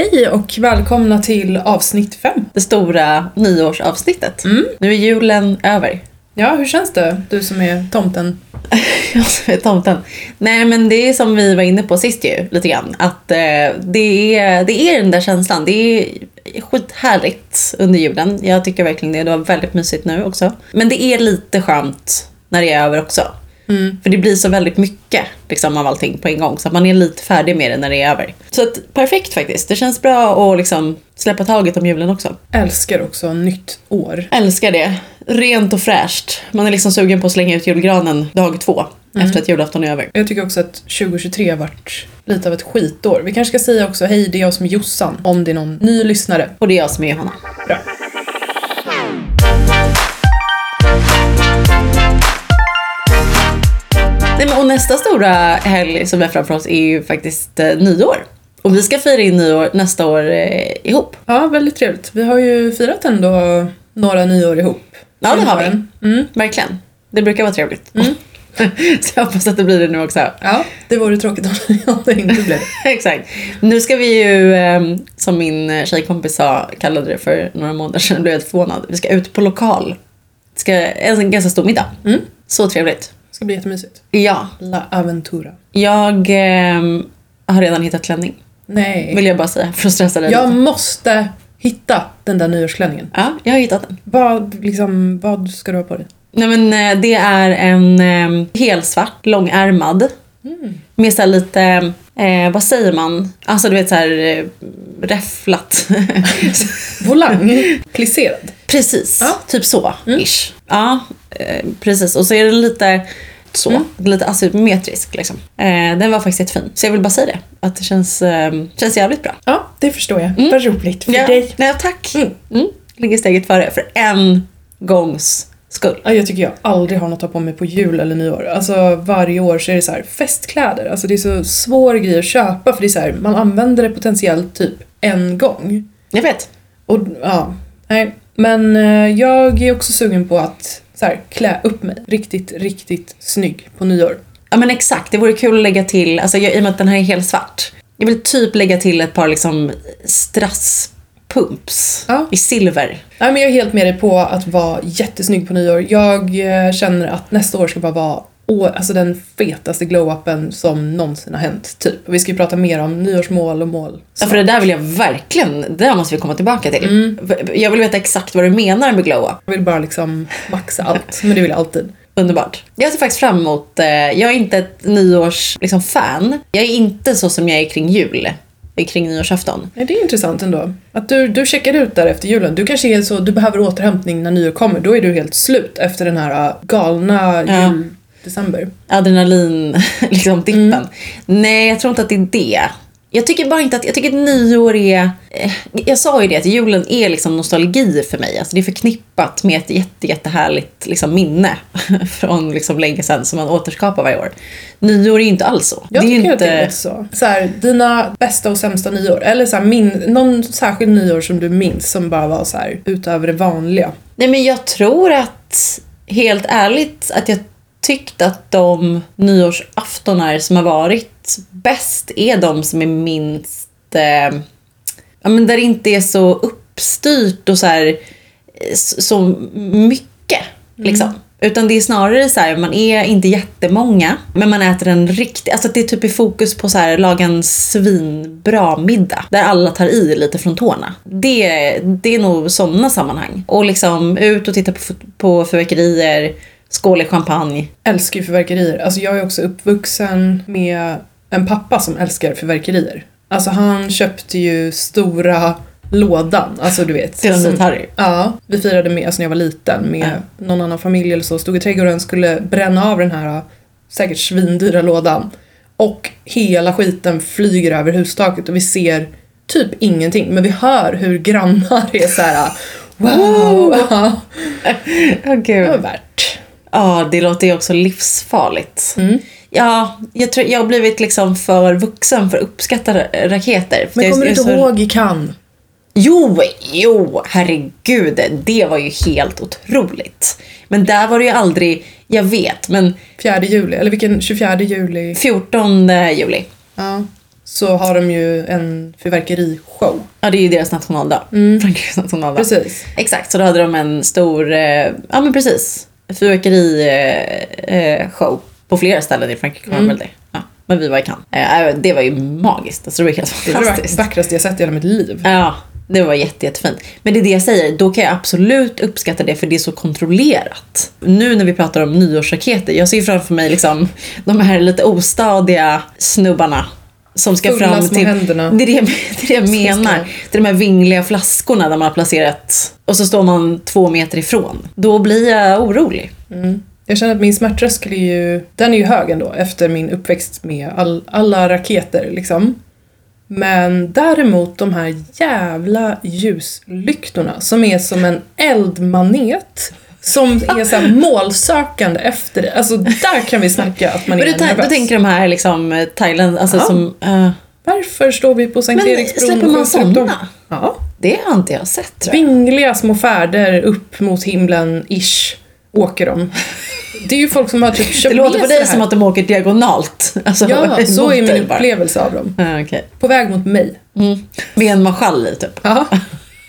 Hej och välkomna till avsnitt fem. Det stora nyårsavsnittet. Mm. Nu är julen över. Ja, hur känns det? Du som är tomten. Jag som är tomten. Nej men det är som vi var inne på sist ju, lite grann. Att eh, det, är, det är den där känslan. Det är skithärligt under julen. Jag tycker verkligen det. Det var väldigt mysigt nu också. Men det är lite skönt när det är över också. Mm. För det blir så väldigt mycket liksom, av allting på en gång. Så att man är lite färdig med det när det är över. Så att, perfekt faktiskt. Det känns bra att liksom, släppa taget om julen också. Älskar också nytt år. Älskar det. Rent och fräscht. Man är liksom sugen på att slänga ut julgranen dag två. Efter att julafton är över. Jag tycker också att 2023 har varit lite av ett skitår. Vi kanske ska säga också hej, det är jag som är Jossan. Om det är någon ny lyssnare. Och det är jag som är Johanna. Bra. Nej, men, och nästa stora helg som är framför oss är ju faktiskt eh, nyår. Och vi ska fira in nyår nästa år eh, ihop. Ja, väldigt trevligt. Vi har ju firat ändå några nyår ihop. Ja, det har vi. Mm. Verkligen. Det brukar vara trevligt. Mm. Så jag hoppas att det blir det nu också. Ja, det vore tråkigt om det inte blev det. Exakt. Nu ska vi ju, eh, som min tjejkompis sa, kallade det för några månader sedan, blev helt förvånad. Vi ska ut på lokal. Ska, en ganska stor middag. Mm. Så trevligt. Ska bli jättemysigt. Ja, La Aventura. jag eh, har redan hittat klänning. Nej. Vill jag bara säga för att stressa dig Jag lite. måste hitta den där nyårsklänningen. Ja, jag har hittat den. Vad, liksom, vad ska du ha på dig? Nej men eh, det är en eh, helsvart, långärmad. Med så här lite, eh, vad säger man? Alltså du vet så här eh, räfflat. Volang. Plisserad. precis, Ja. typ så. Ish. Ja, eh, precis. Och så är den lite så, Mm. lite asymmetrisk liksom. Eh, den var faktiskt jättefin. Så jag vill bara säga det. Att det känns, eh, känns jävligt bra. Ja, det förstår jag. Vad roligt för Ja. dig. Nej, tack. Mm. Mm. Ligger steget före för en gångs skull. Ja, jag tycker jag aldrig har något att ha på mig på jul eller nyår. Alltså varje år så är det så här festkläder. Alltså det är så svår grej att köpa för det är så här, man använder det potentiellt typ en gång. Jag vet. Och ja, nej. Men eh, jag är också sugen på att så här, klä upp mig riktigt, riktigt snygg på nyår. Ja men exakt, det vore kul att lägga till, alltså jag, i och med att den här är helt svart. Jag vill typ lägga till ett par liksom strasspumps Ja. i silver. Nej, men jag är helt med dig på att vara jättesnygg på nyår. Jag eh, känner att nästa år ska bara vara alltså den fetaste glow-upen som någonsin har hänt. Typ. Och vi ska ju prata mer om nyårsmål och mål. Ja, för det där vill jag verkligen, det där måste vi komma tillbaka till. Mm. Jag vill veta exakt vad du menar med glow up. Jag vill bara liksom maxa allt, men det vill jag alltid. Underbart. Jag ser faktiskt fram emot, eh, jag är inte ett nyårs liksom, fan. Jag är inte så som jag är kring jul, kring nyårsafton. Det är intressant ändå. Att du, du checkar ut där efter julen. Du kanske är så, du behöver återhämtning när nyår kommer. Då är du helt slut efter den här äh, galna Ja. jul-december. adrenalin liksom dippen. Nej, jag tror inte att det är det. Jag tycker bara inte att, jag tycker att nyår är, eh, jag sa ju det att julen är liksom nostalgi för mig. Alltså det är förknippat med ett jätte, jättehärligt liksom minne från liksom länge sedan som man återskapar varje år. Nyår är inte alls så. Jag det tycker inte, att det är så. så här, dina bästa och sämsta nyår. Eller så här, min, någon särskild nyår som du minns som bara var så här utöver det vanliga. Nej men jag tror att, helt ärligt, att jag tyckt att de nyårsaftonar som har varit bäst är de som är minst... Eh, ja, men där det inte är så uppstyrt och så här eh, så, mycket. Liksom. Utan det är snarare så här, man är inte jättemånga, men man äter en riktig... Alltså det är typ i fokus på så här, laga en svinbra middag. Där alla tar i lite från tårna. Det, det är nog sådana sammanhang. Och liksom ut och titta på, på fyrverkerier, skål i champagne. Älskar ju fyrverkerier. Alltså jag är också uppvuxen med en pappa som älskar fyrverkerier. Alltså han köpte ju stora lådan, alltså du vet. Till en som- Harry. Ja, vi firade med, alltså när jag var liten med någon annan familj eller så, stod i trädgården skulle bränna av den här säkert svindyra lådan. Och hela skiten flyger över hustaket och vi ser typ ingenting men vi hör hur grannar är så här. Wow! Ja, Åh det var gud. värt. Ja, det låter ju också livsfarligt. Mm. Ja, jag tror jag har blivit liksom för vuxen för att uppskatta ra- raketer. För Men kommer du inte så- ihåg i Cannes? Jo, jo, herregud. Det var ju helt otroligt. Men där var det ju aldrig, jag vet, men 4 juli, eller vilken 24 juli? 14 juli. Ja. så har de ju en fyrverkerishow. Ja, det är ju deras nationaldag. Frankrikes nationaldag. Precis. Exakt, så då hade de en stor, eh, ja men precis, fyrverkerishow eh, show på flera ställen i Frankrike. Mm. Det. Ja, men vi var i Cannes. Eh, det var ju magiskt, alltså det var helt var det fantastiskt. vackraste jag sett i hela mitt liv. Ja, det var jätte, jättefint. Men det är det jag säger, då kan jag absolut uppskatta det för det är så kontrollerat. Nu när vi pratar om nyårsraketer, jag ser framför mig liksom de här lite ostadiga snubbarna som ska Fulla fram till... händerna. Det är det, det, är det jag menar. är de här vingliga flaskorna där man har placerat och så står man två meter ifrån. Då blir jag orolig. Jag känner att min smärttröskel är ju, den är ju hög ändå efter min uppväxt med all, alla raketer liksom. Men däremot de här jävla ljuslyktorna som är som en eldmanet som är så målsökande efter det. Alltså där kan vi snacka att man är Men du, nervös. du tänker de här liksom eh, Thailand, alltså Ja. som... eh, Varför står vi på Sankt Men Eriksbron släpper och man såna? Ja. Det har inte jag sett tror jag. Vingliga små färder upp mot himlen, ish, åker de. Det är ju folk som har typ köpt Det låter på dig det som att de åker diagonalt. Alltså, Ja, så är min upplevelse av dem. Ja, okej. På väg mot mig. Mm. Med en marschall i typ. Ja.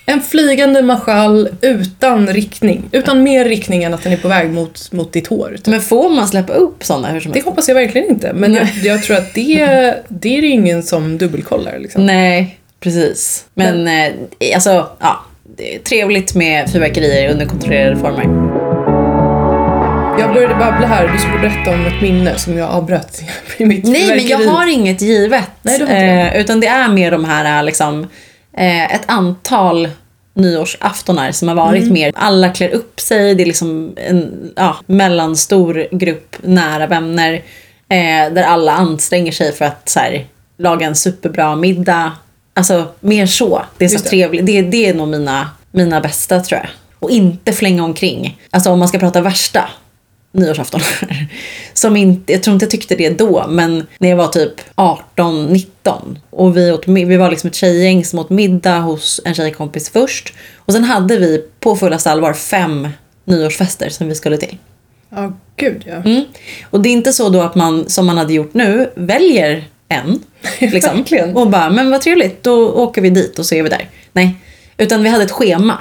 En flygande marschall utan riktning. Utan mer riktning än att den är på väg mot, mot ditt hår. Typ. Men får man släppa upp sådana hur som Det helst? hoppas jag verkligen inte. Men jag, jag tror att det, det är det ingen som dubbelkollar. Liksom. Nej, precis. Men eh, alltså, ja. Det är trevligt med fyrverkerier under kontrollerade former. Jag började babbla här. Du skulle berätta om ett minne som jag avbröt i mitt Nej, men jag har inget givet. Nej, du har inte eh, utan det är mer de här eh, liksom, eh, ett antal nyårsaftonar som har varit Mm. mer, alla klär upp sig, det är liksom en ja, mellanstor grupp nära vänner eh, där alla anstränger sig för att så här, laga en superbra middag. Alltså mer så. Det är så Just det. trevligt. Det, det är nog mina, mina bästa tror jag. Och inte flänga omkring. Alltså om man ska prata värsta nyårsafton. Som inte, jag tror inte jag tyckte det då, men när jag var typ 18, 19 och vi, åt, vi var liksom ett tjejgäng som åt middag hos en tjejkompis först. Och sen hade vi på fullaste allvar fem nyårsfester som vi skulle till. Ja, gud ja. Mm. Och det är inte så då att man, som man hade gjort nu, väljer en. Liksom, och bara, men vad trevligt, då åker vi dit och så är vi där. Nej, utan vi hade ett schema.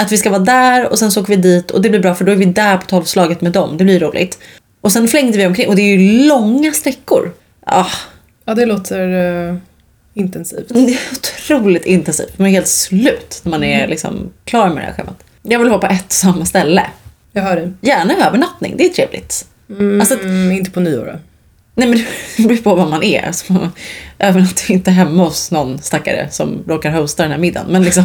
Att vi ska vara där och sen så åker vi dit och det blir bra för då är vi där på tolvslaget med dem. Det blir roligt. Och sen flängde vi omkring och det är ju långa sträckor. Ah, Ja, det låter eh, intensivt. det är otroligt intensivt. Man är helt slut när man är liksom klar med det här schemat. Jag vill vara på ett och samma ställe. Jag hör dig. Gärna övernattning, det är trevligt. Alltså, Mm, inte på nyår då. Nej men det beror på vad man är. Alltså, övernattar inte hemma hos någon stackare som råkar hosta den här middagen. Men liksom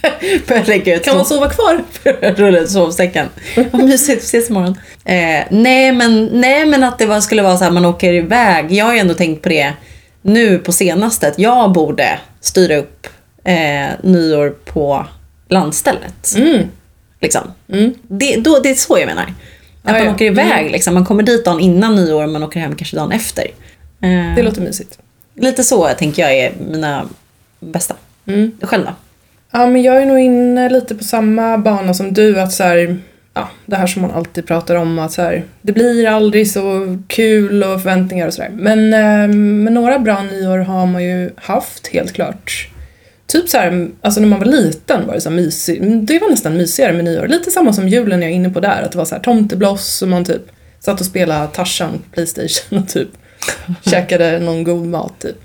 börja lägga ut Kan man sova kvar? rulla ut sovsäcken. Vad mysigt, ses imorgon. Eh, nej, men, nej men att det var, skulle vara så här man åker iväg. Jag har ju ändå tänkt på det nu på senaste. Att jag borde styra upp eh, nyår på landstället. Mm. Liksom. Mm. Det, då, det är så jag menar. Att Ja, man åker iväg, liksom. man kommer dit dagen innan nyår och man åker hem kanske dagen efter. Eh, Det låter mysigt. Lite så tänker jag är mina bästa. Mm. Själv då? Ja, men jag är nog inne lite på samma bana som du. Att så här, ja, det här som man alltid pratar om. Att så här, det blir aldrig så kul och förväntningar och sådär. Men, eh, men några bra nyår har man ju haft, helt klart. Typ så här, alltså när man var liten var det så mysigt. Det var nästan mysigare med nyår. Lite samma som julen jag är inne på där. Att det var så här tomtebloss och man typ satt och spelade Tarzan på Playstation och typ käkade någon god mat typ.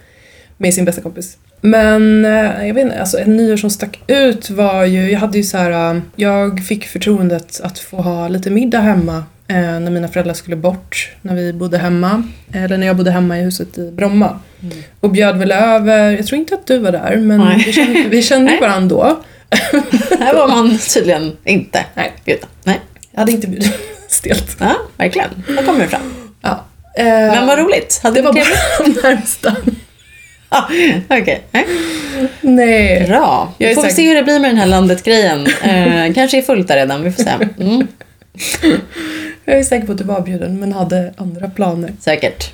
Med sin bästa kompis. Men eh, jag vet inte, alltså en nyår som stack ut var ju, jag hade ju så här, eh, jag fick förtroendet att få ha lite middag hemma eh, när mina föräldrar skulle bort, när vi bodde hemma. Eller när jag bodde hemma i huset i Bromma. Och bjöd väl över, jag tror inte att du var där, men Nej. vi kände, vi kände varandra då. Här var man tydligen inte Nej. bjuden. Nej. Jag hade inte bjudit, stelt. Ja, verkligen. Då kommer det fram. Ja. Eh, Men vad roligt. Hade det var bara de närmsta. Ja, Okej. Nej. Nej. Bra. Jag får vi se hur det blir med den här landet-grejen. Eh, kanske är fullt där redan, vi får se. Mm, Jag är säker på att du var bjuden, men hade andra planer. säkert.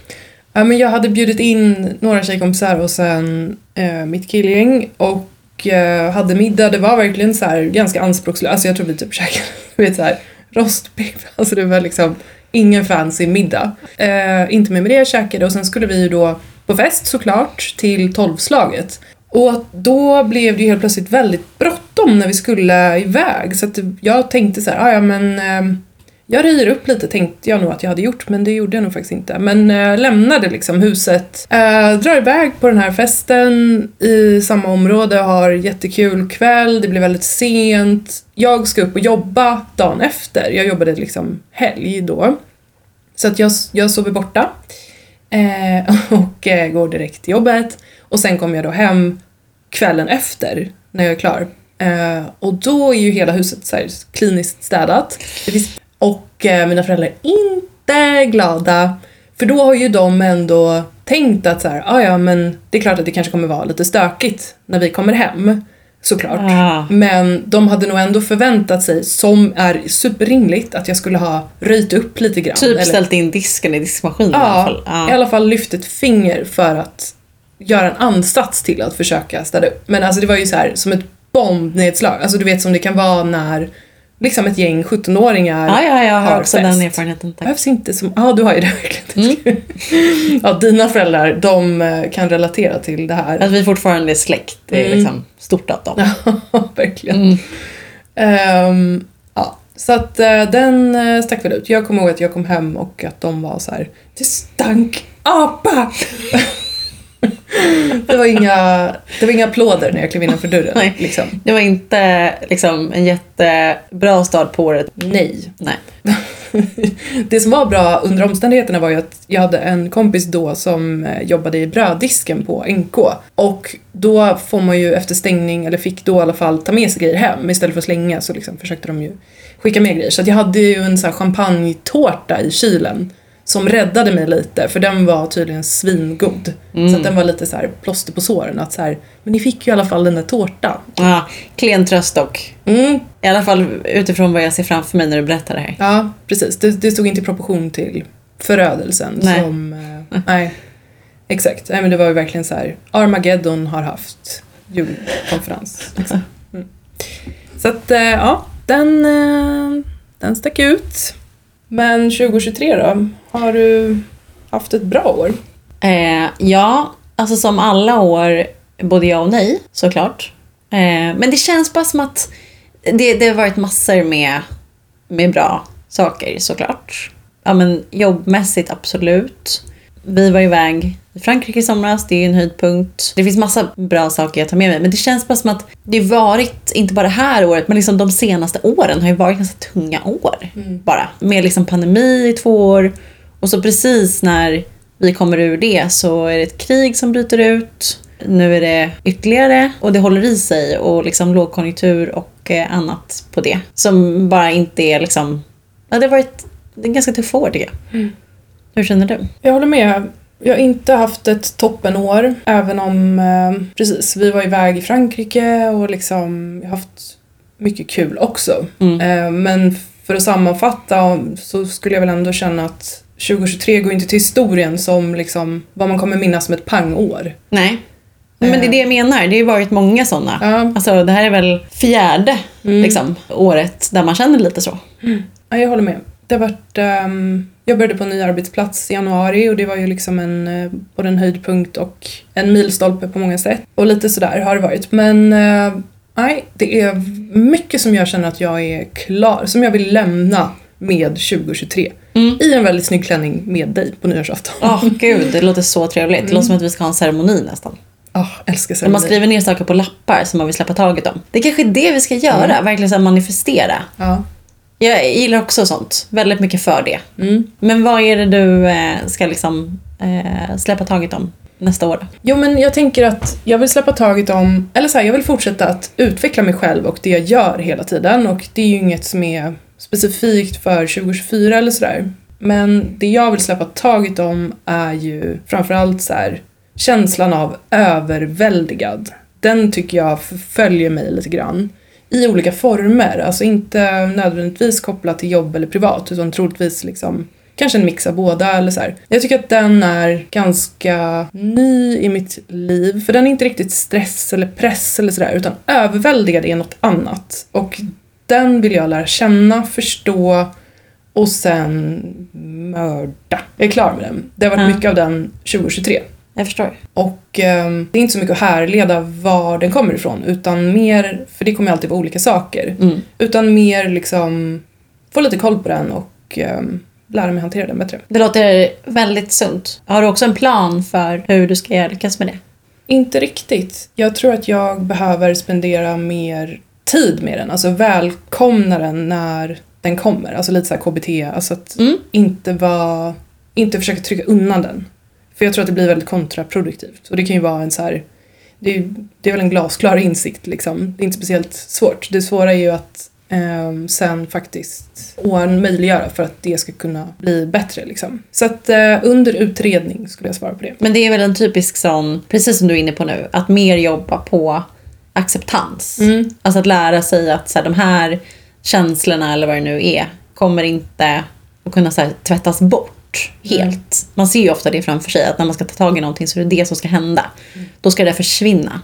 Ja, men jag hade bjudit in några tjejkompisar och sen eh, mitt killgäng och eh, hade middag. Det var verkligen så här ganska anspråkslöst. Alltså jag tror vi typ käkade du vet, så här, rostbiff. Alltså det var liksom ingen fancy middag. Eh, inte med det jag käkade och sen skulle vi ju då på fest såklart till tolvslaget. Och då blev det ju helt plötsligt väldigt bråttom när vi skulle iväg så att jag tänkte så här, ah, ja men eh, jag röjer upp lite tänkte jag nog att jag hade gjort men det gjorde jag nog faktiskt inte. Men eh, lämnade liksom huset, eh, drar iväg på den här festen i samma område, har jättekul kväll, det blir väldigt sent. Jag ska upp och jobba dagen efter, jag jobbade liksom helg då. Så att jag, jag sover borta eh, och eh, går direkt till jobbet. Och sen kommer jag då hem kvällen efter när jag är klar. Eh, och då är ju hela huset så här kliniskt städat. Det finns, och eh, mina föräldrar är inte glada. För då har ju de ändå tänkt att så här, "Ah, ja men det är klart att det kanske kommer vara lite stökigt när vi kommer hem. Såklart. Ah. Men de hade nog ändå förväntat sig, som är superrimligt, att jag skulle ha röjt upp lite grann. Typ eller- ställt in disken i diskmaskinen i alla Ja, fall. Ja. i alla fall lyft ett finger för att göra en ansats till att försöka städa upp. Men alltså det var ju så här som ett bombnedslag. Alltså du vet som det kan vara när liksom ett gäng 17-åringar Ja, ja, jag har har också fest. den erfarenheten. Tack. behövs inte som... Ja, du har ju det verkligen. Mm. ja, dina föräldrar, de eh, kan relatera till det här. Att vi fortfarande är släkt, det är Mm. liksom stort av dem. Ja, verkligen. Mm. Ehm, ja, så att eh, den uh, stack väl ut. Jag kommer ihåg att jag kom hem och att de var så här: det stank apa! Det, var inga, det var inga applåder när jag klev innanför dörren. Nej. Liksom. Det var inte liksom en jättebra start på året. Nej. Nej. Det som var bra under omständigheterna var ju att jag hade en kompis då som eh, jobbade i bröddisken på NK. Och då får man ju efter stängning, eller fick då i alla fall, ta med sig grejer hem. Istället för att slänga så liksom försökte de ju skicka med grejer. Så jag hade ju en sån här champagnetårta i kylen som räddade mig lite, för den var tydligen svingod. Så att den var lite så här plåster på såren. Att så här, men ni fick ju i alla fall den där tårtan. Ja, klen tröst dock. Mm, I alla fall utifrån vad jag ser framför mig när du berättar det här. Ja, precis. Det, det stod inte i proportion till förödelsen Nej. som... Eh, nej. Exakt. Nej, men det var ju verkligen så här. Armageddon har haft julkonferens. Liksom. Mm. Så att, eh, ja, den, eh, den stack ut. Men 2023 då? Har du haft ett bra år? Eh, ja, alltså som alla år, både ja och nej såklart. Eh, men det känns bara som att det, det har varit massor med, med bra saker såklart. Ja men jobbmässigt absolut. Vi var iväg i Frankrike i somras, det är en höjdpunkt. Det finns massa bra saker jag tar med mig. Men det känns bara som att det varit, inte bara det här året, men liksom de senaste åren har ju varit ganska tunga år. Bara. Med liksom pandemi i två år. Och så precis när vi kommer ur det så är det ett krig som bryter ut. Nu är det ytterligare och det håller i sig och liksom lågkonjunktur och eh, annat på det. Som bara inte är liksom... Ja, det har varit det är en ganska tuff år tycker jag. Hur känner du? Jag håller med. Jag har inte haft ett toppenår, även om, eh, precis, vi var iväg i Frankrike och liksom, jag har haft mycket kul också. Mm. Eh, men för att sammanfatta så skulle jag väl ändå känna att 2023 går inte till historien som liksom vad man kommer minnas som ett pangår. Nej. Men det är det jag menar. Det har varit många sådana. Ja. Alltså det här är väl fjärde liksom, året där man känner lite så. Ja, jag håller med. Det har varit, ehm, jag började på en ny arbetsplats i januari och det var ju liksom en, eh, både en höjdpunkt och en milstolpe på många sätt. Och lite sådär har det varit. Men eh, nej, det är mycket som jag känner att jag är klar, som jag vill lämna med 2023. I en väldigt snygg klänning med dig på nyårsafton. Åh gud, det låter så trevligt. Det låter som att vi ska ha en ceremoni nästan. Ah, älskar När man ceremoni. skriver ner saker på lappar som man vill släppa taget om. Det är kanske är det vi ska göra, verkligen så manifestera. Ja. Jag gillar också sånt. Väldigt mycket för det. Mm. Men vad är det du eh, ska liksom eh, släppa taget om nästa år? Jo men jag tänker att jag vill släppa taget om, eller så här, jag vill fortsätta att utveckla mig själv och det jag gör hela tiden och det är ju inget som är specifikt för 2024 eller sådär. Men det jag vill släppa taget om är ju framförallt så här, känslan av överväldigad. Den tycker jag följer mig lite grann. I olika former, alltså inte nödvändigtvis kopplat till jobb eller privat utan troligtvis liksom Kanske en mix av båda eller så här. Jag tycker att den är ganska ny i mitt liv. För den är inte riktigt stress eller press eller sådär. Utan överväldigad är något annat. Och den vill jag lära känna, förstå och sen mörda. Jag är klar med den. Det har varit Ja. mycket av den 2023. Jag förstår. Och ehm, det är inte så mycket att härleda var den kommer ifrån utan mer, för det kommer alltid vara olika saker, Mm. utan mer liksom få lite koll på den och ehm, lära mig hantera den bättre. Det låter väldigt sunt. Har du också en plan för hur du ska lyckas med det? Inte riktigt. Jag tror att jag behöver spendera mer tid med den, alltså välkomna den när den kommer. Alltså lite så här KBT, alltså att Mm. inte vara, inte försöka trycka undan den. För jag tror att det blir väldigt kontraproduktivt. Och det kan ju vara en så här, det är, det är väl en glasklar insikt liksom. Det är inte speciellt svårt. Det svåra är ju att ehm, sen faktiskt möjliggöra för att det ska kunna bli bättre liksom. Så att eh, under utredning skulle jag svara på det. Men det är väl en typisk sån, precis som du är inne på nu, att mer jobba på acceptans. Mm. Alltså att lära sig att så här, de här känslorna eller vad det nu är kommer inte att kunna så här, tvättas bort helt. Man ser ju ofta det framför sig att när man ska ta tag i någonting så är det det som ska hända. Då ska det försvinna.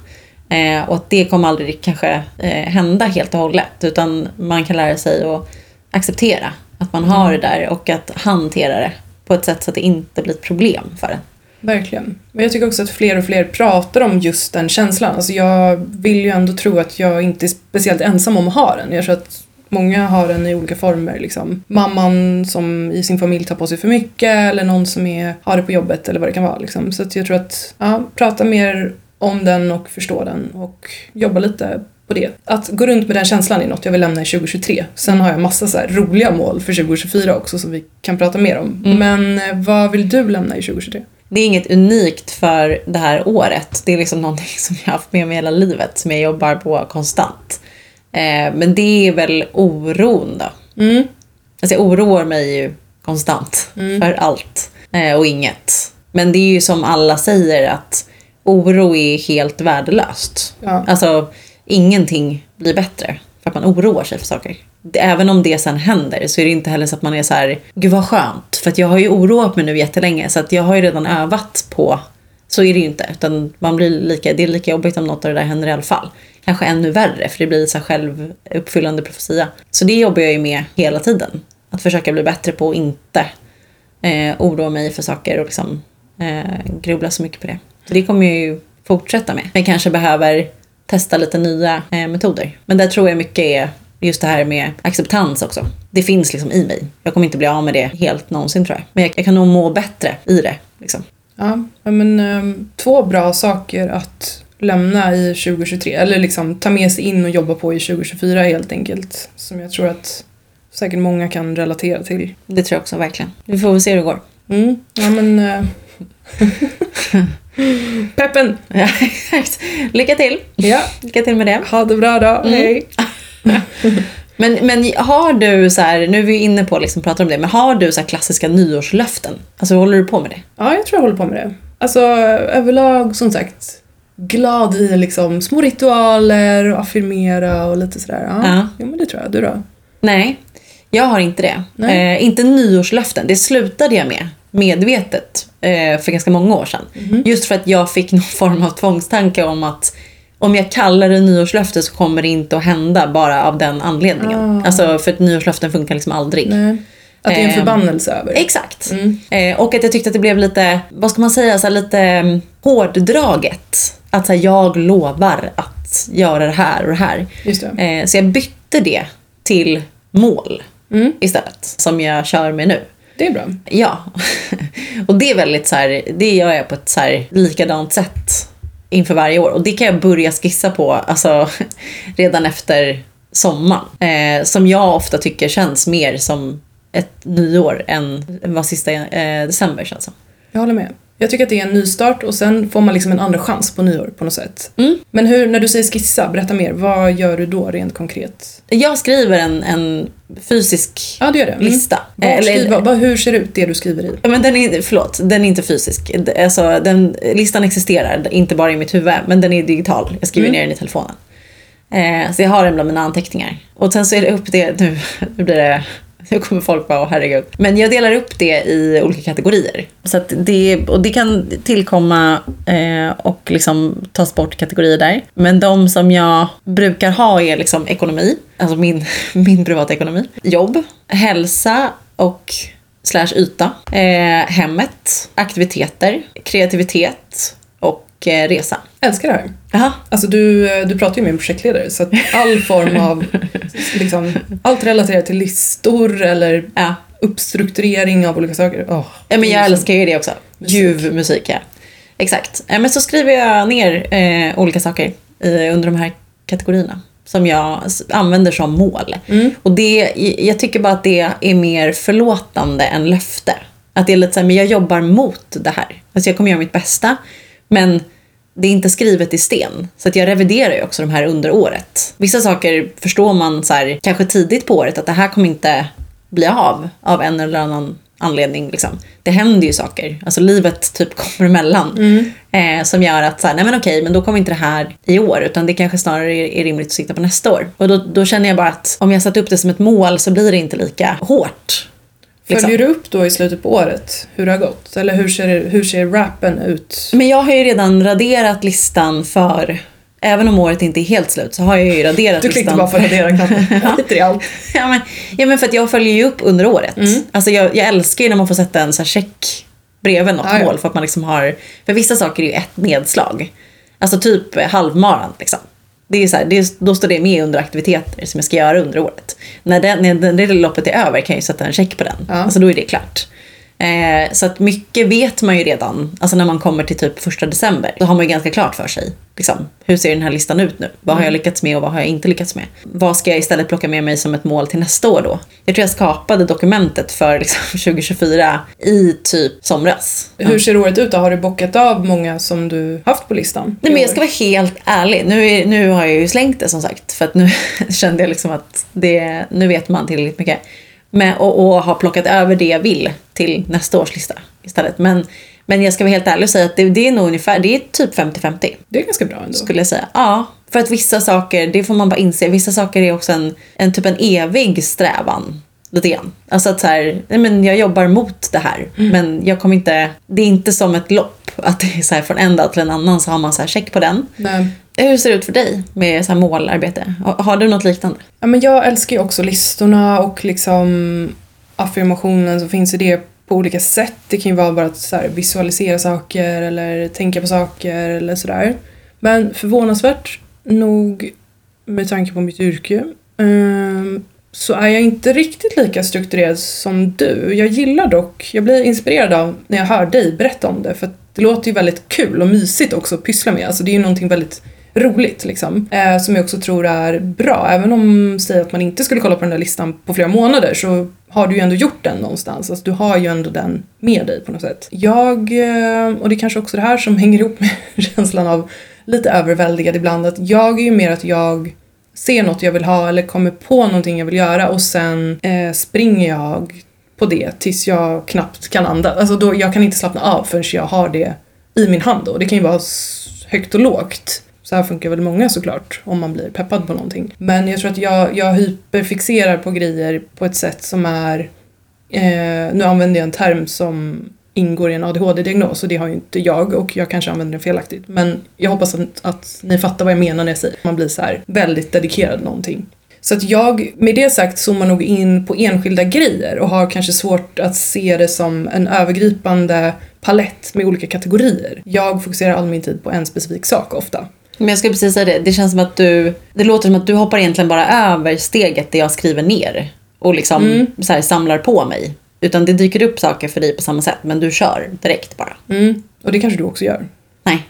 Eh, och att det kommer aldrig kanske eh, hända helt och hållet utan man kan lära sig att acceptera att man har det där och att hantera det på ett sätt så att det inte blir ett problem för en. Verkligen. Men jag tycker också att fler och fler pratar om just den känslan. Alltså jag vill ju ändå tro att jag inte är speciellt ensam om att ha den. Jag tror att många har den i olika former. Liksom. Mamman som i sin familj tar på sig för mycket eller någon som är, har det på jobbet eller vad det kan vara. Liksom. Så jag tror att ja, prata mer om den och förstå den och jobba lite på det. Att gå runt med den känslan är något jag vill lämna i 2023. Sen har jag massa så roliga mål för 2024 också som vi kan prata mer om. Mm. Men eh, vad vill du lämna i 2023? Det är inget unikt för det här året. Det är liksom någonting som jag har haft med mig hela livet, som jag jobbar på konstant. Eh, men det är väl oron då. Mm. Alltså jag oroar mig ju konstant för allt eh, och inget. Men det är ju som alla säger att oro är helt värdelöst. Ja. Alltså ingenting blir bättre för att man oroar sig för saker. Även om det sen händer så är det inte heller så att man är så här, gud vad skönt. För att jag har ju oroat mig nu jättelänge så att jag har ju redan övat på, så är det ju inte. Utan man blir lika, det är lika jobbigt om något av det där händer i alla fall. Kanske ännu värre för det blir så självuppfyllande profetia. Så det jobbar jag ju med hela tiden. Att försöka bli bättre på att inte eh, oroa mig för saker och liksom eh, grubbla så mycket på det. Så det kommer jag ju fortsätta med. Men jag kanske behöver testa lite nya eh, metoder. Men där tror jag mycket är just det här med acceptans också. Det finns liksom i mig. Jag kommer inte bli av med det helt någonsin tror jag. Men jag, jag kan nog må bättre i det. Liksom. Ja, men ehm, två bra saker att lämna i 2023, eller liksom ta med sig in och jobba på i 2024 helt enkelt. Som jag tror att säkert många kan relatera till. Det tror jag också verkligen. Vi får väl se hur det går. Mm, ja men... eh, Peppen! Ja, exakt. Lycka till! Ja, Lycka till med det. ha det bra då, hej! Men, men har du så här, nu är vi inne på liksom pratar om det, men har du så här klassiska nyårslöften? Alltså håller du på med det? Ja, jag tror jag håller på med det. Alltså överlag som sagt glad i liksom små ritualer och affirmera och lite sådär. Ja, Ja. Jo, men det tror jag. Du då? Nej, jag har inte det. Eh, inte nyårslöften, det slutade jag med medvetet eh, för ganska många år sedan. Mhm. Just för att jag fick någon form av tvångstanke om att om jag kallar det nyårslöfte så kommer det inte att hända bara av den anledningen. Ah. Alltså för att nyårslöften funkar liksom aldrig. Nej. Att det är en Ehm, förbannelse över det. Exakt. Mm. Eh, och att jag tyckte att det blev lite, vad ska man säga, så lite mm, hårddraget. Att så här, jag lovar att göra det här och det här. Just det. Eh, så jag bytte det till mål Mm. istället, som jag kör med nu. Det är bra. Ja, och det är väldigt så här, det gör jag på ett så här likadant sätt inför varje år. Och det kan jag börja skissa på alltså, redan efter sommaren. Eh, som jag ofta tycker känns mer som ett nyår än vad sista eh, december känns som. Jag håller med. Jag tycker att det är en nystart och sen får man liksom en andra chans på nyår på något sätt. Mm. Men hur, när du säger skissa, berätta mer. Vad gör du då rent konkret? Jag skriver en, en fysisk Ja, du gör det. Mm. lista. Vad Eh, eller- skriver, vad, hur ser det ut det du skriver i? Men den är, förlåt, den är inte fysisk. Alltså, den, listan existerar, inte bara i mitt huvud, men den är digital. Jag skriver Mm. ner den i telefonen. Eh, så jag har den bland mina anteckningar. Och sen så är det upp det, nu, nu blir det, nu kommer folk bara, åh herregud. Men jag delar upp det i olika kategorier. Så att det, och det kan tillkomma eh, och liksom tas bort kategorier där. Men de som jag brukar ha är liksom ekonomi, alltså min, min privata ekonomi. Jobb, hälsa och slash yta. Eh, hemmet, aktiviteter, kreativitet och resa. Älskar det här. Jaha. Alltså du, du pratar ju med en projektledare så att all form av, liksom, allt relaterat till listor eller Ja. uppstrukturering av olika saker. Åh, Ja, men jag så- älskar ju det också. Ljuv musik, ja. Exakt. Ja, men så skriver jag ner eh, olika saker i, under de här kategorierna som jag använder som mål. Och det, jag tycker bara att det är mer förlåtande än löfte. Att det är lite så här, men jag jobbar mot det här. Alltså jag kommer göra mitt bästa, men det är inte skrivet i sten. Så att jag reviderar ju också de här under året. Vissa saker förstår man så här, kanske tidigt på året att det här kommer inte bli av av en eller annan anledning. Liksom. Det händer ju saker. Alltså livet typ kommer emellan. Eh, som gör att så här, nej men okej, men då kommer inte det här i år. Utan det kanske snarare är, är rimligt att sikta på nästa år. Och då, då känner jag bara att om jag satt upp det som ett mål så blir det inte lika hårt. Liksom. Följer du upp då i slutet på året hur det har gått? Eller hur ser, hur ser rappen ut? Men jag har ju redan raderat listan för Även om året inte är helt slut så har jag ju raderat Du listan. klickar bara på radera-knappen. Allt. ja, men, ja men för att jag följer ju upp under året. Alltså jag, jag älskar ju när man får sätta en så här check bredvid något Ja, ja. mål för att man liksom har, för vissa saker är ju ett nedslag. Alltså typ halvmaran liksom. Det är så här, det är, då står det med under aktiviteter som jag ska göra under året. När, den, när det loppet är över kan jag ju sätta en check på den. Ja. Alltså då är det klart. Eh, så att mycket vet man ju redan. Alltså när man kommer till typ första december. Då har man ju ganska klart för sig. Liksom, hur ser den här listan ut nu? Vad har jag lyckats med och vad har jag inte lyckats med? Vad ska jag istället plocka med mig som ett mål till nästa år då? Jag tror jag skapade dokumentet för liksom, 2024 i typ somras. Hur ser året ut då? Har du bockat av många som du haft på listan? Nej men jag ska vara helt ärlig. Nu, är, nu har jag ju slängt det som sagt. För att nu kände jag liksom att det, nu vet man tillräckligt mycket. Men, och, och har plockat över det jag vill till nästa års lista istället. Men, men jag ska vara helt ärlig och säga att det, det är nog ungefär, det är typ 50-50 Det är ganska bra ändå. skulle jag säga. Ja, för att vissa saker, det får man bara inse, vissa saker är också en, en typ en evig strävan. Lite grann. Alltså att så här, nej men jag jobbar mot det här. Men jag kommer inte, det är inte som ett lopp. Att det är så här från en dag till en annan så har man så här check på den. Nej. Hur ser det ut för dig med så här målarbete? Har, du något liknande? Ja, men jag älskar ju också listorna och liksom affirmationen som finns i det på olika sätt. Det kan ju vara bara att så här, visualisera saker eller tänka på saker eller sådär. Men förvånansvärt nog med tanke på mitt yrke ehm, så är jag inte riktigt lika strukturerad som du. Jag gillar dock, jag blir inspirerad av när jag hör dig berätta om det för att det låter ju väldigt kul och mysigt också att pyssla med. Alltså det är ju någonting väldigt roligt liksom. Eh, som jag också tror är bra. Även om, säg att man inte skulle kolla på den där listan på flera månader så har du ju ändå gjort den någonstans. Alltså du har ju ändå den med dig på något sätt. Jag, eh, och det är kanske också det här som hänger ihop med känslan av lite överväldigad ibland, att jag är ju mer att jag ser något jag vill ha eller kommer på någonting jag vill göra och sen eh, springer jag på det tills jag knappt kan andas. Alltså då, jag kan inte slappna av förrän jag har det i min hand då. Det kan ju vara högt och lågt. Så här funkar väl många såklart om man blir peppad på någonting. Men jag tror att jag, jag hyperfixerar på grejer på ett sätt som är eh, nu använder jag en term som ingår i en ADHD-diagnos och det har ju inte jag och jag kanske använder den felaktigt. Men jag hoppas att, att ni fattar vad jag menar när jag säger att man blir så här väldigt dedikerad någonting. Så att jag, med det sagt, zoomar nog in på enskilda grejer och har kanske svårt att se det som en övergripande palett med olika kategorier. Jag fokuserar all min tid på en specifik sak ofta. Men jag skulle precis säga det, det känns som att du, det låter som att du hoppar egentligen bara över steget det jag skriver ner och liksom så här, samlar på mig. Utan det dyker upp saker för dig på samma sätt, men du kör direkt bara. Mm. Och det kanske du också gör. Nej.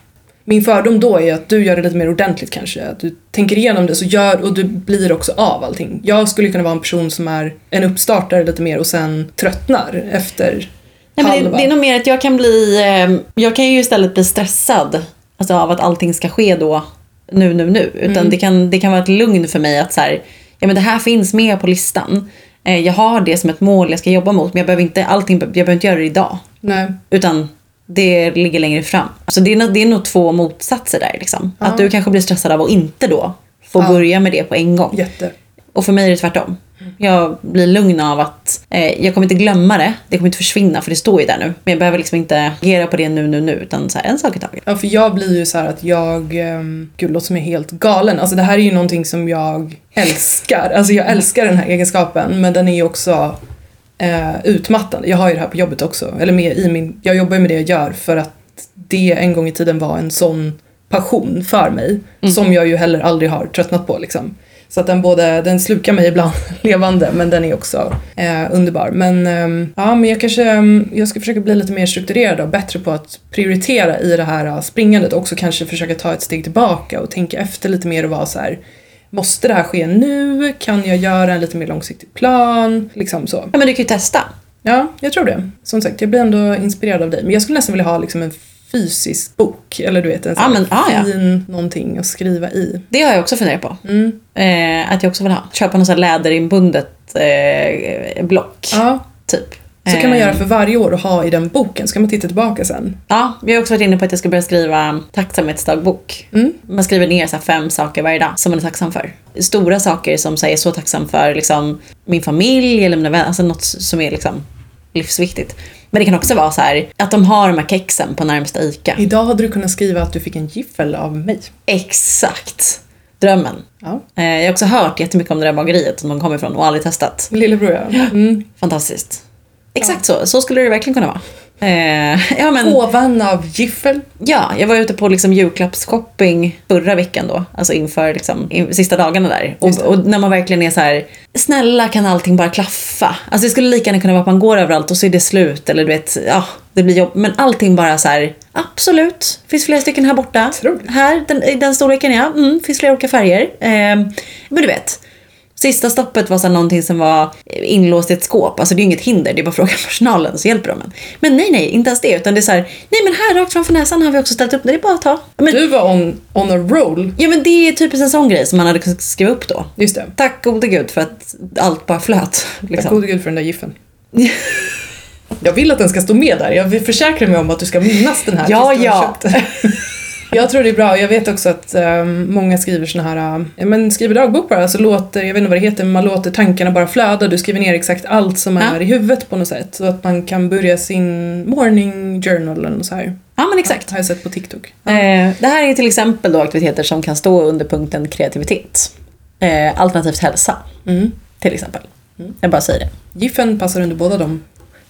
Min fördom då är att du gör det lite mer ordentligt kanske. Att du tänker igenom det så gör, och du blir också av allting. Jag skulle kunna vara en person som är en uppstartare lite mer och sen tröttnar efter Nej, men det, halva. det är nog mer att jag kan bli, eh, jag kan ju istället bli stressad alltså av att allting ska ske då nu, nu, nu. Utan det, kan, det kan vara ett lugn för mig att så här, ja men det här finns med på listan. Eh, jag har det som ett mål jag ska jobba mot men jag behöver inte, allting, jag behöver inte göra det idag. Nej. Utan det ligger längre fram. Så det är, det är nog två motsatser där. Liksom. Ja. Att du kanske blir stressad av att inte då få Ja. börja med det på en gång. Jätte. Och för mig är det tvärtom. Jag blir lugn av att eh, jag kommer inte glömma det. Det kommer inte försvinna för det står ju där nu. Men jag behöver liksom inte agera på det nu, nu, nu. Utan så här, en sak i taget. Ja, för jag blir ju så här att jag, um, gud låter som jag är helt galen. Alltså det här är ju någonting som jag älskar. Alltså jag älskar den här egenskapen men den är ju också eh, utmattande. Jag har ju det här på jobbet också. Eller med i min, jag jobbar ju med det jag gör för att det en gång i tiden var en sån passion för mig. Som jag ju heller aldrig har tröttnat på liksom. Så att den både, den slukar mig ibland levande men den är också eh, underbar. Men ehm, ja, men jag kanske, ehm, jag ska försöka bli lite mer strukturerad och bättre på att prioritera i det här eh, springandet och också kanske försöka ta ett steg tillbaka och tänka efter lite mer och vara så här. Måste det här ske nu? Kan jag göra en lite mer långsiktig plan? Liksom så. Ja, men du kan ju testa. Ja, jag tror det. Som sagt, jag blir ändå inspirerad av dig. Men jag skulle nästan vilja ha liksom en fysisk bok. Eller du vet, en sån Ja, här men, ja, ja. fin någonting att skriva i. Det har jag också funderat på. Mm. Eh, att jag också vill ha. Köpa något så läderinbundet eh, block. Ja, Typ. så kan man Eh, göra för varje år och ha i den boken. Ska man titta tillbaka sen. Ja, vi har också varit inne på att jag ska börja skriva tacksamhetsdagbok. Mm. Man skriver ner så fem saker varje dag som man är tacksam för. Stora saker som säger så tacksam för liksom, min familj eller mina vänner, alltså något som är liksom livsviktigt. Men det kan också vara så här att de har de här kexen på närmsta ICA. Idag hade du kunnat skriva att du fick en giffel av mig. Exakt. Drömmen. Ja. Eh, jag har också hört jättemycket om det där bageriet som de kommer ifrån och aldrig testat. Lillebror ja. Mm. Fantastiskt. Exakt så, så skulle det verkligen kunna vara. Eh, ja, men, Ovan av giffel. ja, jag var ute på liksom julklappsshopping förra veckan då, alltså inför liksom, in, sista dagarna där. Och, och när man verkligen är så här, snälla kan allting bara klaffa? Alltså det skulle lika gärna kunna vara att man går överallt och så är det slut eller du vet, ja, det blir jobb. Men allting bara så här, absolut, finns flera stycken här borta. Otroligt. Här, den, den storleken ja, mm, finns flera olika färger. Eh, men du vet, Sista stoppet var så någonting som var inlåst i ett skåp. Alltså det är ju inget hinder, det är bara att fråga personalen så hjälper de en. Men nej, nej, inte ens det. Utan det är så här, nej men här rakt framför näsan har vi också ställt upp det, det är bara att ta. Men, Du var on, on a roll. ja men det är typiskt en sån grej som man hade kunnat skriva upp då. Just det. Tack gode gud för att allt bara flöt. Tack Liksom. gode gud för den där giffen. Jag vill att den ska stå med där. Jag vill försäkra mig om att du ska minnas den här Ja, tills du har ja. köpt den. Jag tror det är bra. Jag vet också att ehm, många skriver såna här, uh, ja, men skriver dagbok bara, så låter, jag vet inte vad det heter, men man låter tankarna bara flöda. Du skriver ner exakt allt som Ja. är i huvudet på något sätt. Så att man kan börja sin morning journal eller så här. Ja men exakt. Har jag sett på TikTok. Eh, det här är till exempel då aktiviteter som kan stå under punkten kreativitet. Eh, alternativt hälsa, Mm. till exempel. Jag bara säger det. Giffen passar under båda dem.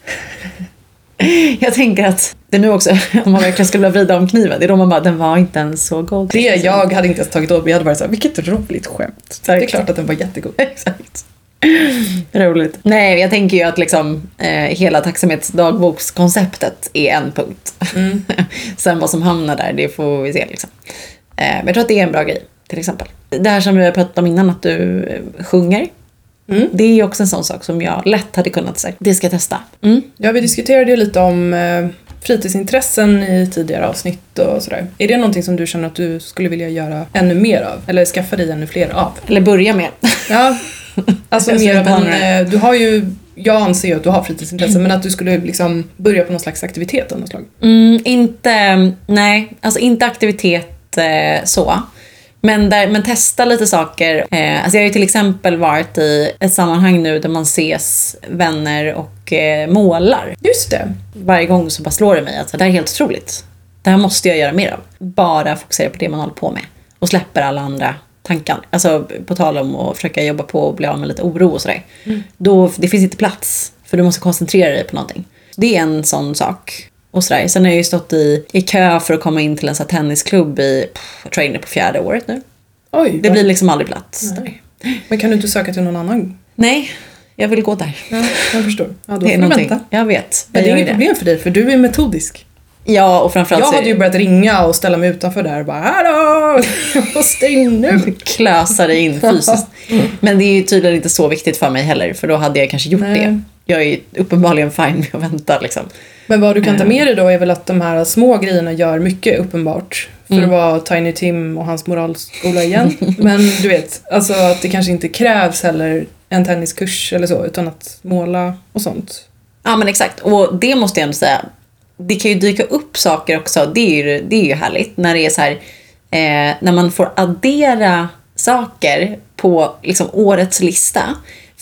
Jag tänker att det nu också, om man verkligen skulle vilja vrida om kniven, det är då man bara, den var inte ens så god. Det jag hade inte ens tagit åt mig. Jag hade varit såhär, vilket roligt skämt. Det är klart att den var jättegod. Exakt. Roligt. Nej, jag tänker ju att liksom eh, hela tacksamhetsdagbokskonceptet är en punkt. Mm. Sen vad som hamnar där, det får vi se liksom. Eh, men jag tror att det är en bra grej, till exempel. Det här som vi har pratat om innan, att du eh, sjunger. Mm. Det är också en sån sak som jag lätt hade kunnat säga, det ska jag testa. Mm. Ja, vi diskuterade ju lite om eh, fritidsintressen i tidigare avsnitt och sådär. Är det någonting som du känner att du skulle vilja göra ännu mer av? Eller skaffa dig ännu fler av? Eller börja med. Ja, alltså mer av en... eh, Du har ju... Jag anser ju att du har fritidsintressen, men att du skulle liksom börja på någon slags aktivitet av något slag. Mm, inte, nej, alltså inte aktivitet eh, så. Men, där, men testa lite saker. Eh, alltså jag har ju till exempel varit i ett sammanhang nu där man ses vänner och eh, målar. Just det. Varje gång så bara slår det mig att det här är helt otroligt. Det här måste jag göra mer av. Bara fokusera på det man håller på med. Och släpper alla andra tankar. Alltså på tal om att försöka jobba på och bli av med lite oro och sådär. Då, det finns inte plats. För du måste koncentrera dig på någonting. Det är en sån sak. Och sådär. Sen har jag ju stått i, i kö för att komma in till en här tennisklubb i, pff, jag tror jag är inne på fjärde året nu. Oj, Det blir liksom aldrig plats. Nej. Men kan du inte söka till någon annan? Nej, jag vill gå där. Ja, jag förstår. Ja, då Det är får du någonting. vänta. Jag vet. Men det är inget problem för dig, för du är metodisk. Ja, och framförallt Jag så hade ju börjat ringa och ställa mig utanför där och bara Hallå! Måste in nu! klösa dig in fysiskt. Men det är ju tydligen inte så viktigt för mig heller, för då hade jag kanske gjort Nej. det. Jag är uppenbarligen fine med att vänta liksom. Men vad du kan ta med dig då är väl att de här små grejerna gör mycket uppenbart. För Mm. att vara Tiny Tim och hans moralskola igen. Men du vet, alltså att det kanske inte krävs heller en tenniskurs eller så, utan att måla och sånt. Ja men exakt, och det måste jag ändå säga. Det kan ju dyka upp saker också, det är ju, det är ju härligt. När det är så här, eh, när man får addera saker på liksom, årets lista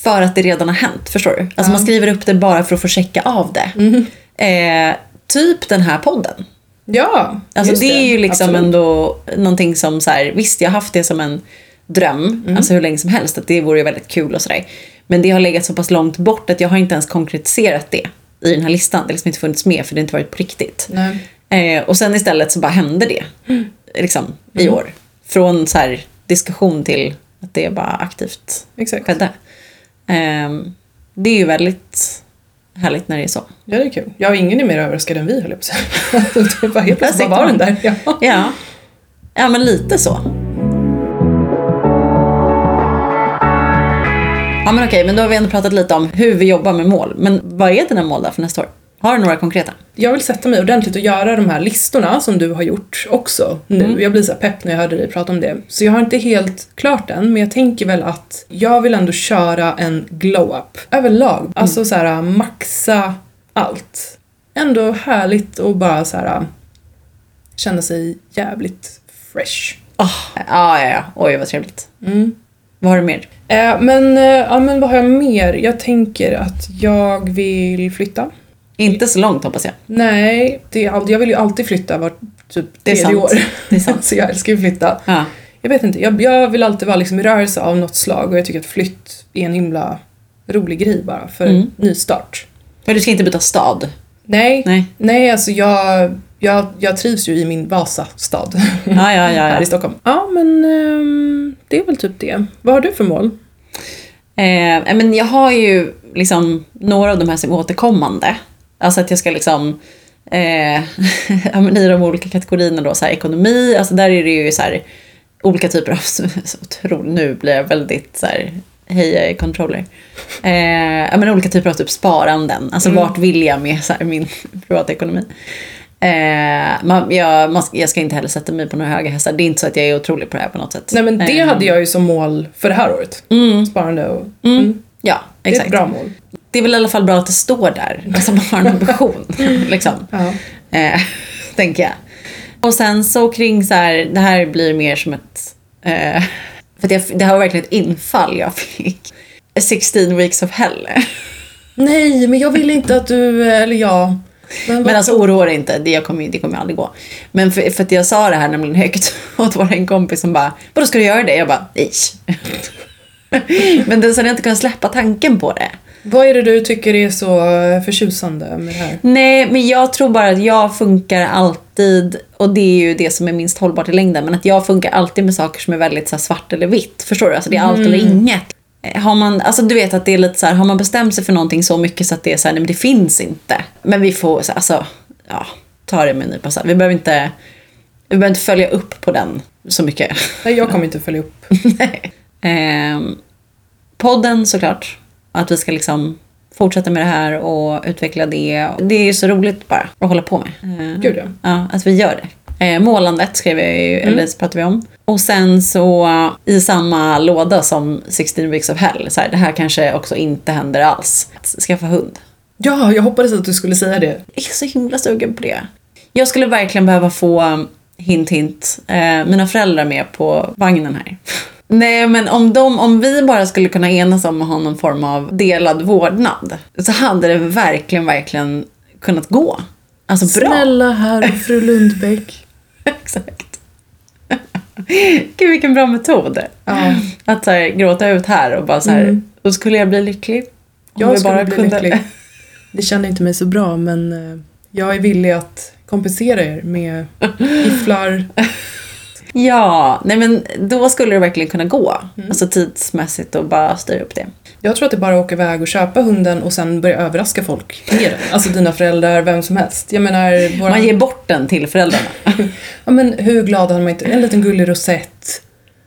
för att det redan har hänt, förstår du? Alltså man skriver upp det bara för att få checka av det. Mm. Eh, typ den här podden. Ja, Alltså det är ju liksom Absolut. ändå någonting som så här, visst jag har haft det som en dröm, alltså hur länge som helst, att det vore ju väldigt kul och sådär. Men det har legat så pass långt bort att jag har inte ens konkretiserat det i den här listan. Det har liksom inte funnits med för det har inte varit på riktigt. Nej. Eh, och sen istället så bara hände det. Liksom, i år. Från så här diskussion till att det bara aktivt Exakt. skedde. Ehm, det är ju väldigt härligt när det är så. Ja, det är kul. Jag ingen är mer överraskad än vi höll jag på att säga. det var helt plötsligt Där var den där. Ja. Ja, ja men lite så. Ja men okej, men då har vi ändå pratat lite om hur vi jobbar med mål. Men vad är dina mål då för nästa år? Har du några konkreta? Jag vill sätta mig ordentligt och göra de här listorna som du har gjort också nu. Jag blir så pepp när jag hörde dig prata om det. Så jag har inte helt klart än, men jag tänker väl att jag vill ändå köra en glow-up överlag. Alltså så här maxa allt. Ändå härligt och bara så här känna sig jävligt fresh. Oh, ja, ja, ja. Oj, vad trevligt. Mm. Vad har du mer? Eh, men, eh, ja, men vad har jag mer? Jag tänker att jag vill flytta. Inte så långt hoppas jag. Nej, det är all, jag vill ju alltid flytta var typ tredje år. Det är sant. så jag älskar ju flytta. Ja. Jag vet inte, jag, jag vill alltid vara liksom i rörelse av något slag och jag tycker att flytt är en himla rolig grej bara för Mm. en nystart. För du ska inte byta stad? Nej, Nej. nej alltså jag, jag, jag trivs ju i min Vasastad Ja, ja, ja. här ja. i Stockholm. Ja, men ehm, det är väl typ det. Vad har du för mål? Eh, men jag har ju liksom några av de här som är återkommande. Alltså att jag ska liksom eh, i de olika kategorierna då, så här, ekonomi, alltså där är det ju så här, olika typer av, så otroligt, nu blir jag väldigt så här, hej controller. Eh, ja, men olika typer av typ sparanden, alltså vart vill jag med så här, min privatekonomi. Eh, man, jag, man, jag ska inte heller sätta mig på några höga hästar, det är inte så att jag är otrolig på det här på något sätt. Nej men det Eh, hade jag ju som mål för det här året. Mm, Sparande och... mm, ja, Det är exakt. ett bra mål. Det är väl i alla fall bra att det står där. Alltså man har en ambition. liksom. Ja. Eh, tänker jag. Och sen så kring så här, det här blir mer som ett... Eh, för att jag, det här var verkligen ett infall jag fick. 16 weeks of hell. Nej, men jag vill inte att du, eller jag... Men, Men alltså oroa dig inte, det, kommer, det kommer aldrig gå. Men för, för att jag sa det här nämligen högt åt vår en kompis som bara Vadå ska du göra det? Jag bara nej. Men den, sen har jag inte kunnat släppa tanken på det. Vad är det du tycker är så förtjusande med det här? Nej, men jag tror bara att jag funkar alltid, och det är ju det som är minst hållbart i längden, men att jag funkar alltid med saker som är väldigt så svart eller vitt. Förstår du? Alltså det är allt eller inget. Eh, Har man, alltså du vet att det är lite så här, har man bestämt sig för någonting så mycket så att det är så här, nej men det finns inte. Men vi får, så- alltså, ja, ta det med en nypa salt. Vi behöver inte, vi behöver inte följa upp på den så mycket. Nej, jag kommer inte följa upp. Nej. Ehm, podden såklart. Att vi ska liksom fortsätta med det här och utveckla det. Det är ju så roligt bara att hålla på med. Ehm, Gud ja. Ja, att vi gör det. Eh, målandet skrev jag ju, eller så pratade vi om. Och sen så i samma låda som 16 weeks of hell, så här, det här kanske också inte händer alls. Att skaffa hund. Ja, jag hoppades att du skulle säga det. Jag är så himla sugen på det. Jag skulle verkligen behöva få, um, hint hint, eh, mina föräldrar med på vagnen här. Nej men om, de, om vi bara skulle kunna enas om att ha någon form av delad vårdnad så hade det verkligen, verkligen kunnat gå. Alltså bra. Snälla herr och fru Lundbäck. Exakt. Gud vilken bra metod. Ja. Att så här, gråta ut här och bara så här, Mm. då skulle jag bli lycklig. Om Jag skulle bara bli kunde- lycklig. Det känner inte mig så bra men eh, jag är villig att kompensera er med gifflar. Ja, nej men då skulle det verkligen kunna gå. Mm. Alltså tidsmässigt och bara styra upp det. Jag tror att det är bara att åka iväg och köpa hunden och sen börja överraska folk med den. Alltså dina föräldrar, vem som helst. Jag menar, våra... Man ger bort den till föräldrarna. ja, men hur glad hade man inte? En liten gullig rosett.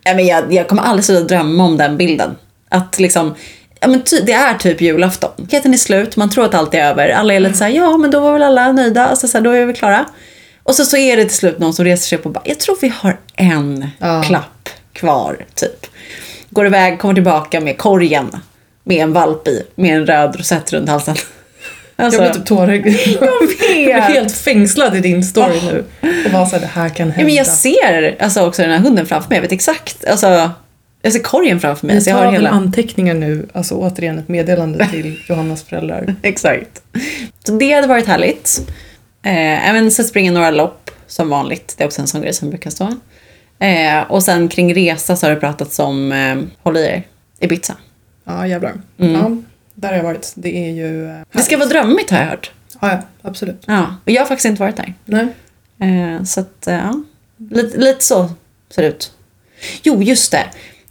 nej, men jag, jag kommer aldrig sluta drömma om den bilden. Att liksom, ja, men ty, det är typ julafton. Paketen är slut, man tror att allt är över. Alla är lite såhär, ja men då var väl alla nöjda, alltså, så här, då är vi klara. Och så, så är det till slut någon som reser sig upp och bara, jag tror vi har en Ja. klapp kvar, typ. Går iväg, kommer tillbaka med korgen med en valp i, med en röd rosett runt halsen. Alltså, Jag blir typ tårögd. Jag vet. helt fängslad i din story nu. Och bara såhär, det här kan hända. Ja, men jag ser alltså också den här hunden framför mig. Jag vet exakt. Alltså, jag ser korgen framför mig. Vi Så jag tar har hela... anteckningar nu, alltså återigen ett meddelande till Johannas föräldrar. Exakt. Så det hade varit härligt. Eh, även så springa några lopp som vanligt. Det är också en sån grej som brukar stå. Eh, och sen kring resa så har det pratats om, eh, håll i er, Ibiza. Ja, jävlar. Mm. Ja, där har jag varit. Det är ju... eh, Det ska vara drömmigt har jag hört. Ja, ja, absolut. Ja, och jag har faktiskt inte varit där. Nej. Eh, så att, eh, ja. Lite, lite så ser det ut. Jo, just det.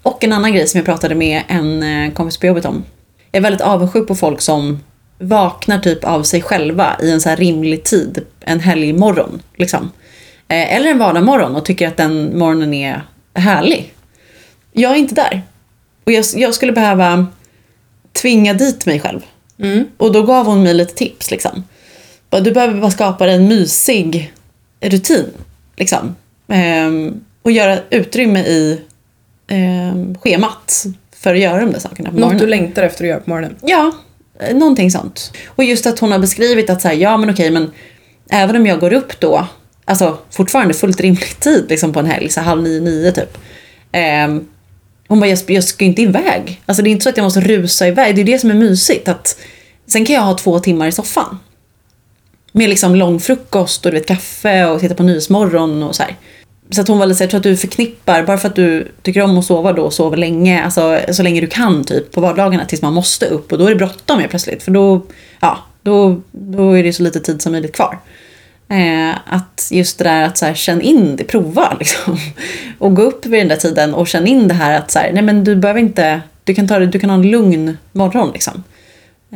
Och en annan grej som jag pratade med en eh, kompis på jobbet om. Jag är väldigt avundsjuk på folk som vaknar typ av sig själva i en så här rimlig tid. En helgmorgon, liksom. Eh, eller en vardagsmorgon och tycker att den morgonen är härlig. Jag är inte där. Och jag, jag skulle behöva tvinga dit mig själv. Mm. Och då gav hon mig lite tips liksom. Du behöver bara skapa en mysig rutin. Liksom. Ehm, och göra utrymme i ehm, schemat för att göra de där sakerna på Något morgonen. du längtar efter att göra på morgonen. Ja, Eh, någonting sånt. Och just att hon har beskrivit att så här, ja men okej men även om jag går upp då, alltså fortfarande fullt rimlig tid liksom på en helg, så halv nio, nio typ. Eh, hon bara, jag, jag ska ju inte iväg. Alltså det är inte så att jag måste rusa iväg, det är det som är mysigt. Att, sen kan jag ha två timmar i soffan. Med liksom lång frukost och du vet, kaffe och titta på Nyhetsmorgon och så här. Så att hon var lite så jag tror att du förknippar, bara för att du tycker om att sova då och sover länge, alltså så länge du kan typ på vardagarna tills man måste upp och då är det bråttom helt plötsligt för då, ja, då, då är det så lite tid som möjligt kvar. Eh, att just det där att så här, känn in det, prova liksom. Och gå upp vid den där tiden och känn in det här att så här, nej men du behöver inte, du kan, ta det, du kan ha en lugn morgon liksom.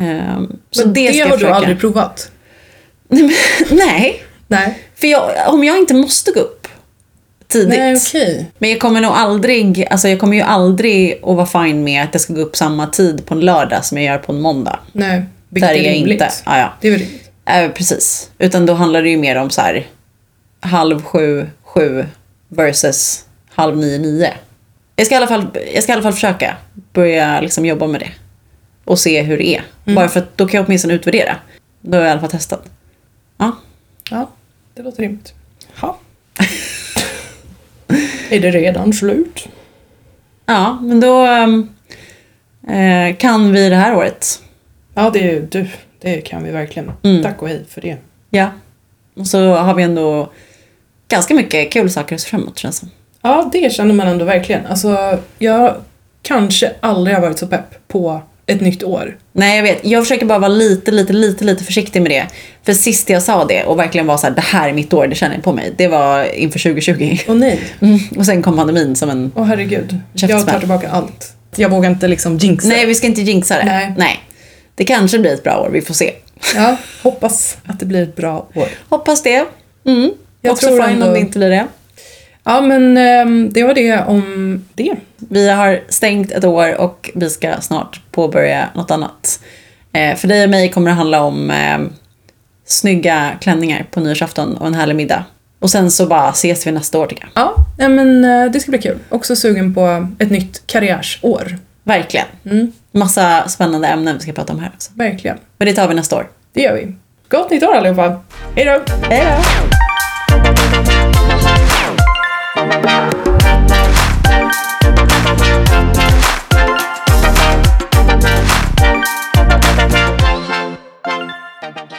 Eh, så Men det, det, jag har du aldrig provat? nej, Nej. för jag, om jag inte måste gå upp tidigt. Nej, okej. Men jag kommer nog aldrig, alltså jag kommer ju aldrig att vara fine med att jag ska gå upp samma tid på en lördag som jag gör på en måndag. Nej, vilket Där är jag rimligt. inte. Ja, ja. Det är väl. Eh, precis. Utan då handlar det ju mer om så här halv sju, sju versus halv nio, nio. Jag ska i alla fall, jag ska i alla fall försöka börja liksom jobba med det. Och se hur det är. Bara för att då kan jag åtminstone utvärdera. Då har jag i alla fall testat. Ja. Ja, det låter rimligt. Ja. är det redan slut? Ja, men då ehm, eh, kan vi det här året. Ja, det du. Det kan vi verkligen. Mm. Tack och hej för det. Ja. Och så har vi ändå ganska mycket kul saker att se fram emot känns det. Ja, det känner man ändå verkligen. Alltså, jag kanske aldrig har varit så pepp på ett nytt år. Nej jag vet, jag försöker bara vara lite, lite, lite, lite försiktig med det. För sist jag sa det och verkligen var så här, det här är mitt år, det känner jag på mig. Det var inför 2020. Åh nej. Mm. Och sen kom pandemin som en... Åh herregud. Jag tar tillbaka allt. Jag vågar inte liksom jinxa. Nej vi ska inte jinxa det. Nej. Det kanske blir ett bra år, vi får se. Ja, hoppas att det blir ett bra år. Hoppas det. Mm. Jag Också tror fine ändå- om det inte blir det. Ja, men ehm, det var det om det. Vi har stängt ett år och vi ska snart påbörja något annat. Eh, för dig och mig kommer det handla om eh, snygga klänningar på nyårsafton och en härlig middag. Och sen så bara ses vi nästa år tycker jag. Ja, men eh, det ska bli kul. Också sugen på ett nytt karriärsår. Verkligen. Mm, Massa spännande ämnen vi ska prata om här också. verkligen. Men det tar vi nästa år. Det gör vi. Gott nytt år allihopa! Hej då! Hej då!